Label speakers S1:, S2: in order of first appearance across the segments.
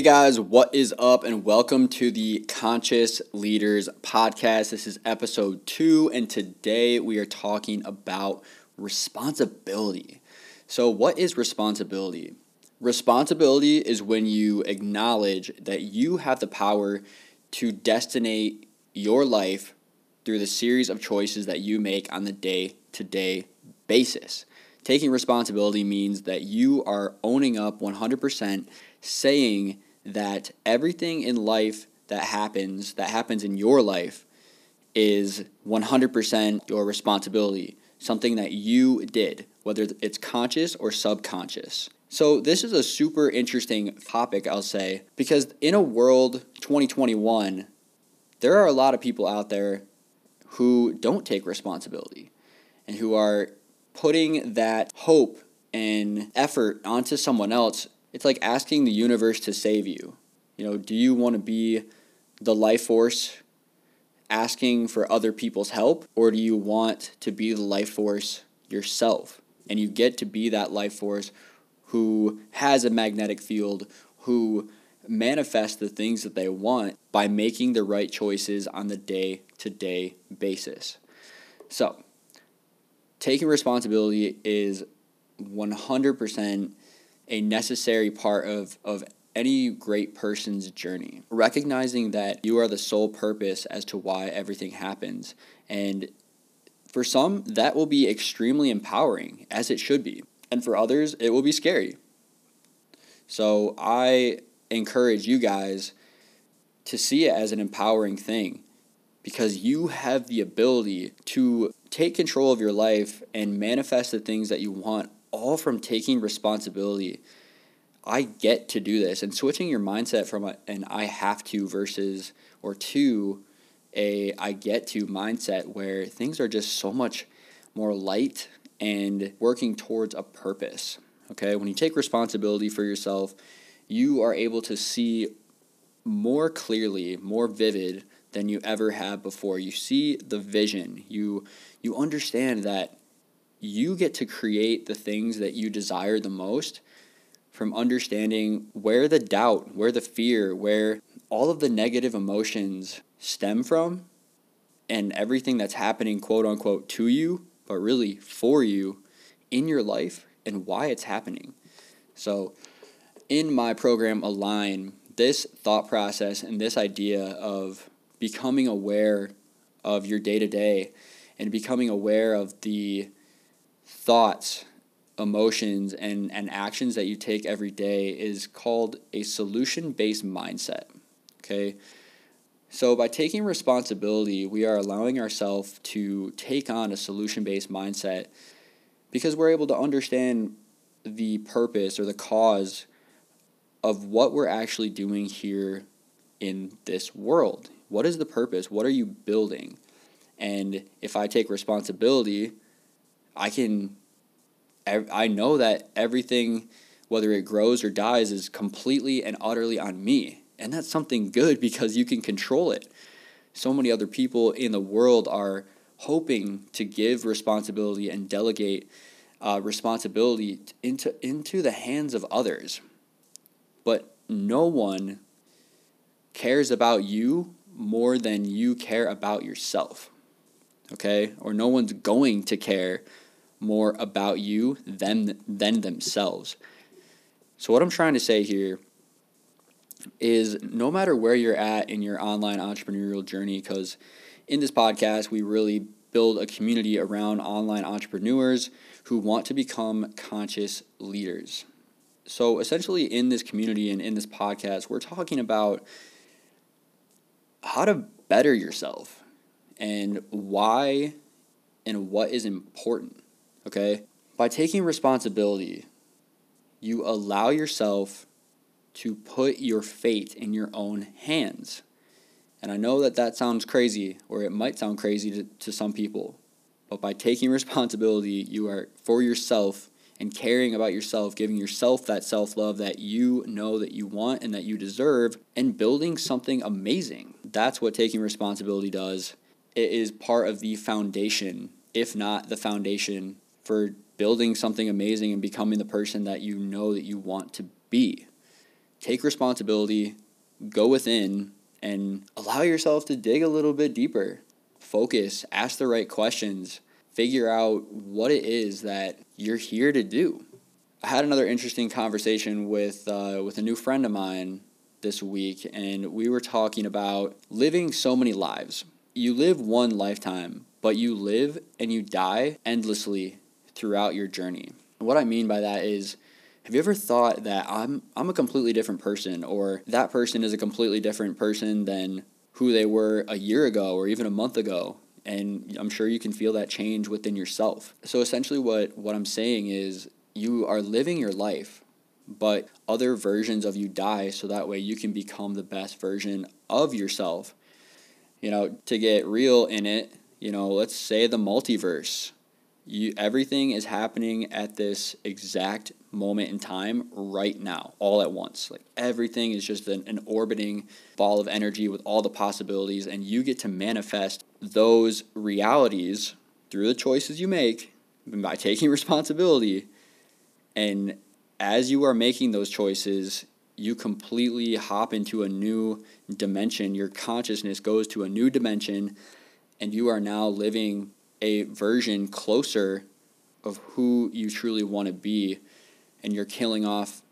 S1: Hey guys, what is up, and welcome to the Conscious Leaders Podcast. This is episode two, and today we are talking about responsibility. So, what is responsibility? Responsibility is when you acknowledge that you have the power to destinate your life through the series of choices that you make on the day to day basis. Taking responsibility means that you are owning up 100% saying that everything in life that happens, that happens in your life, is 100% your responsibility, something that you did, whether it's conscious or subconscious. So, this is a super interesting topic, I'll say, because in a world 2021, there are a lot of people out there who don't take responsibility and who are putting that hope and effort onto someone else it's like asking the universe to save you. You know, do you want to be the life force asking for other people's help, or do you want to be the life force yourself? And you get to be that life force who has a magnetic field, who manifests the things that they want by making the right choices on the day to day basis. So, taking responsibility is 100% a necessary part of, of any great person's journey. Recognizing that you are the sole purpose as to why everything happens. And for some, that will be extremely empowering, as it should be. And for others, it will be scary. So I encourage you guys to see it as an empowering thing because you have the ability to take control of your life and manifest the things that you want all from taking responsibility. I get to do this and switching your mindset from a, an I have to versus or to a I get to mindset where things are just so much more light and working towards a purpose. Okay, when you take responsibility for yourself, you are able to see more clearly, more vivid than you ever have before. You see the vision. You you understand that you get to create the things that you desire the most from understanding where the doubt, where the fear, where all of the negative emotions stem from and everything that's happening, quote unquote, to you, but really for you in your life and why it's happening. So, in my program, Align, this thought process and this idea of becoming aware of your day to day and becoming aware of the thoughts, emotions, and, and actions that you take every day is called a solution based mindset. Okay. So, by taking responsibility, we are allowing ourselves to take on a solution based mindset because we're able to understand the purpose or the cause of what we're actually doing here in this world. What is the purpose? What are you building? And if I take responsibility, I can, I know that everything, whether it grows or dies, is completely and utterly on me. And that's something good because you can control it. So many other people in the world are hoping to give responsibility and delegate uh, responsibility into, into the hands of others. But no one cares about you more than you care about yourself. Okay? Or no one's going to care more about you than than themselves. So what I'm trying to say here is no matter where you're at in your online entrepreneurial journey cuz in this podcast we really build a community around online entrepreneurs who want to become conscious leaders. So essentially in this community and in this podcast we're talking about how to better yourself and why and what is important okay? By taking responsibility, you allow yourself to put your fate in your own hands. And I know that that sounds crazy, or it might sound crazy to, to some people, but by taking responsibility, you are for yourself and caring about yourself, giving yourself that self love that you know that you want and that you deserve, and building something amazing. That's what taking responsibility does. It is part of the foundation, if not the foundation, for building something amazing and becoming the person that you know that you want to be. take responsibility, go within, and allow yourself to dig a little bit deeper. Focus, ask the right questions, figure out what it is that you're here to do. I had another interesting conversation with uh, with a new friend of mine this week, and we were talking about living so many lives. You live one lifetime, but you live and you die endlessly throughout your journey. What I mean by that is, have you ever thought that I'm I'm a completely different person, or that person is a completely different person than who they were a year ago or even a month ago? And I'm sure you can feel that change within yourself. So essentially, what what I'm saying is, you are living your life, but other versions of you die so that way you can become the best version of yourself. You know, to get real in it, you know, let's say the multiverse. You everything is happening at this exact moment in time right now, all at once. Like everything is just an, an orbiting ball of energy with all the possibilities, and you get to manifest those realities through the choices you make by taking responsibility and as you are making those choices, you completely hop into a new dimension. Your consciousness goes to a new dimension, and you are now living a version closer of who you truly want to be. And you're killing off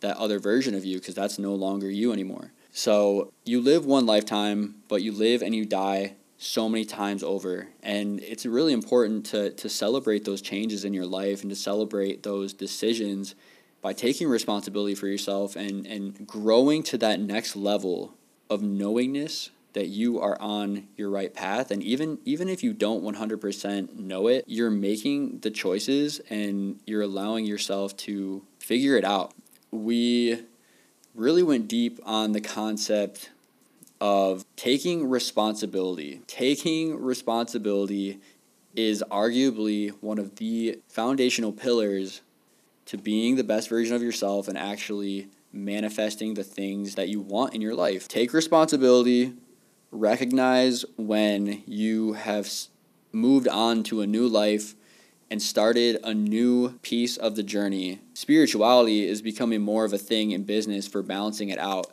S1: that other version of you because that's no longer you anymore. So you live one lifetime, but you live and you die so many times over. And it's really important to, to celebrate those changes in your life and to celebrate those decisions by taking responsibility for yourself and, and growing to that next level of knowingness that you are on your right path and even even if you don't 100% know it you're making the choices and you're allowing yourself to figure it out we really went deep on the concept of taking responsibility. Taking responsibility is arguably one of the foundational pillars to being the best version of yourself and actually manifesting the things that you want in your life. Take responsibility, recognize when you have moved on to a new life and started a new piece of the journey. Spirituality is becoming more of a thing in business for balancing it out.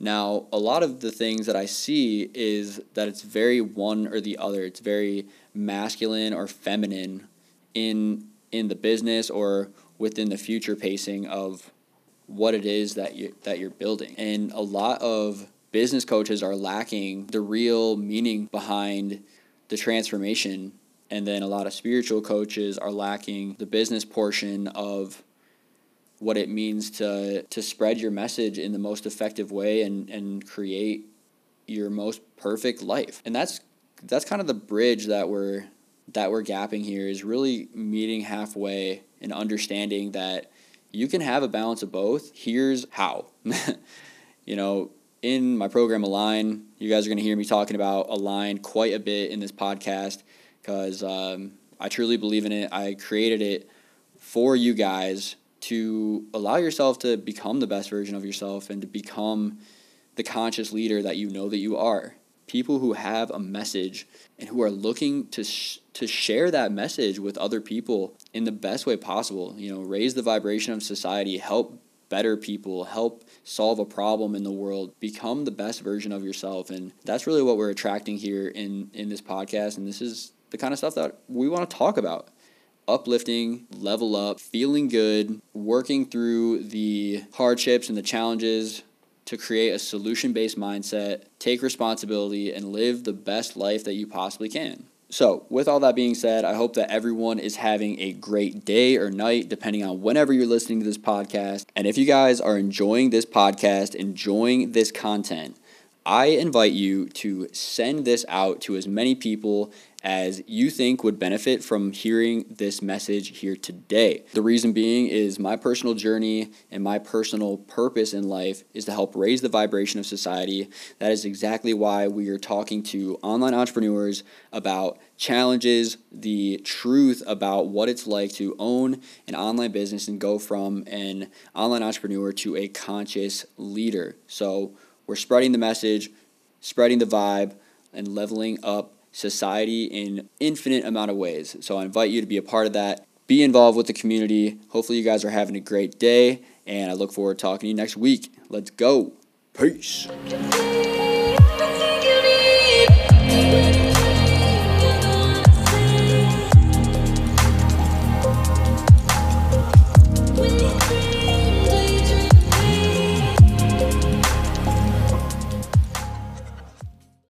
S1: Now, a lot of the things that I see is that it's very one or the other. It's very masculine or feminine in in the business or within the future pacing of what it is that you that you're building. And a lot of business coaches are lacking the real meaning behind the transformation and then a lot of spiritual coaches are lacking the business portion of what it means to to spread your message in the most effective way and and create your most perfect life. And that's that's kind of the bridge that we're that we're gapping here is really meeting halfway and understanding that you can have a balance of both. Here's how. you know, in my program Align, you guys are going to hear me talking about Align quite a bit in this podcast because um, I truly believe in it. I created it for you guys to allow yourself to become the best version of yourself and to become the conscious leader that you know that you are. People who have a message and who are looking to sh- to share that message with other people in the best way possible. You know, raise the vibration of society, help better people, help solve a problem in the world, become the best version of yourself. And that's really what we're attracting here in in this podcast and this is the kind of stuff that we want to talk about uplifting, level up, feeling good, working through the hardships and the challenges to create a solution based mindset, take responsibility, and live the best life that you possibly can. So, with all that being said, I hope that everyone is having a great day or night, depending on whenever you're listening to this podcast. And if you guys are enjoying this podcast, enjoying this content, I invite you to send this out to as many people as you think would benefit from hearing this message here today. The reason being is my personal journey and my personal purpose in life is to help raise the vibration of society. That is exactly why we are talking to online entrepreneurs about challenges, the truth about what it's like to own an online business and go from an online entrepreneur to a conscious leader. So, we're spreading the message, spreading the vibe, and leveling up society in infinite amount of ways. So I invite you to be a part of that. Be involved with the community. Hopefully you guys are having a great day And I look forward to talking to you next week. Let's go. Peace.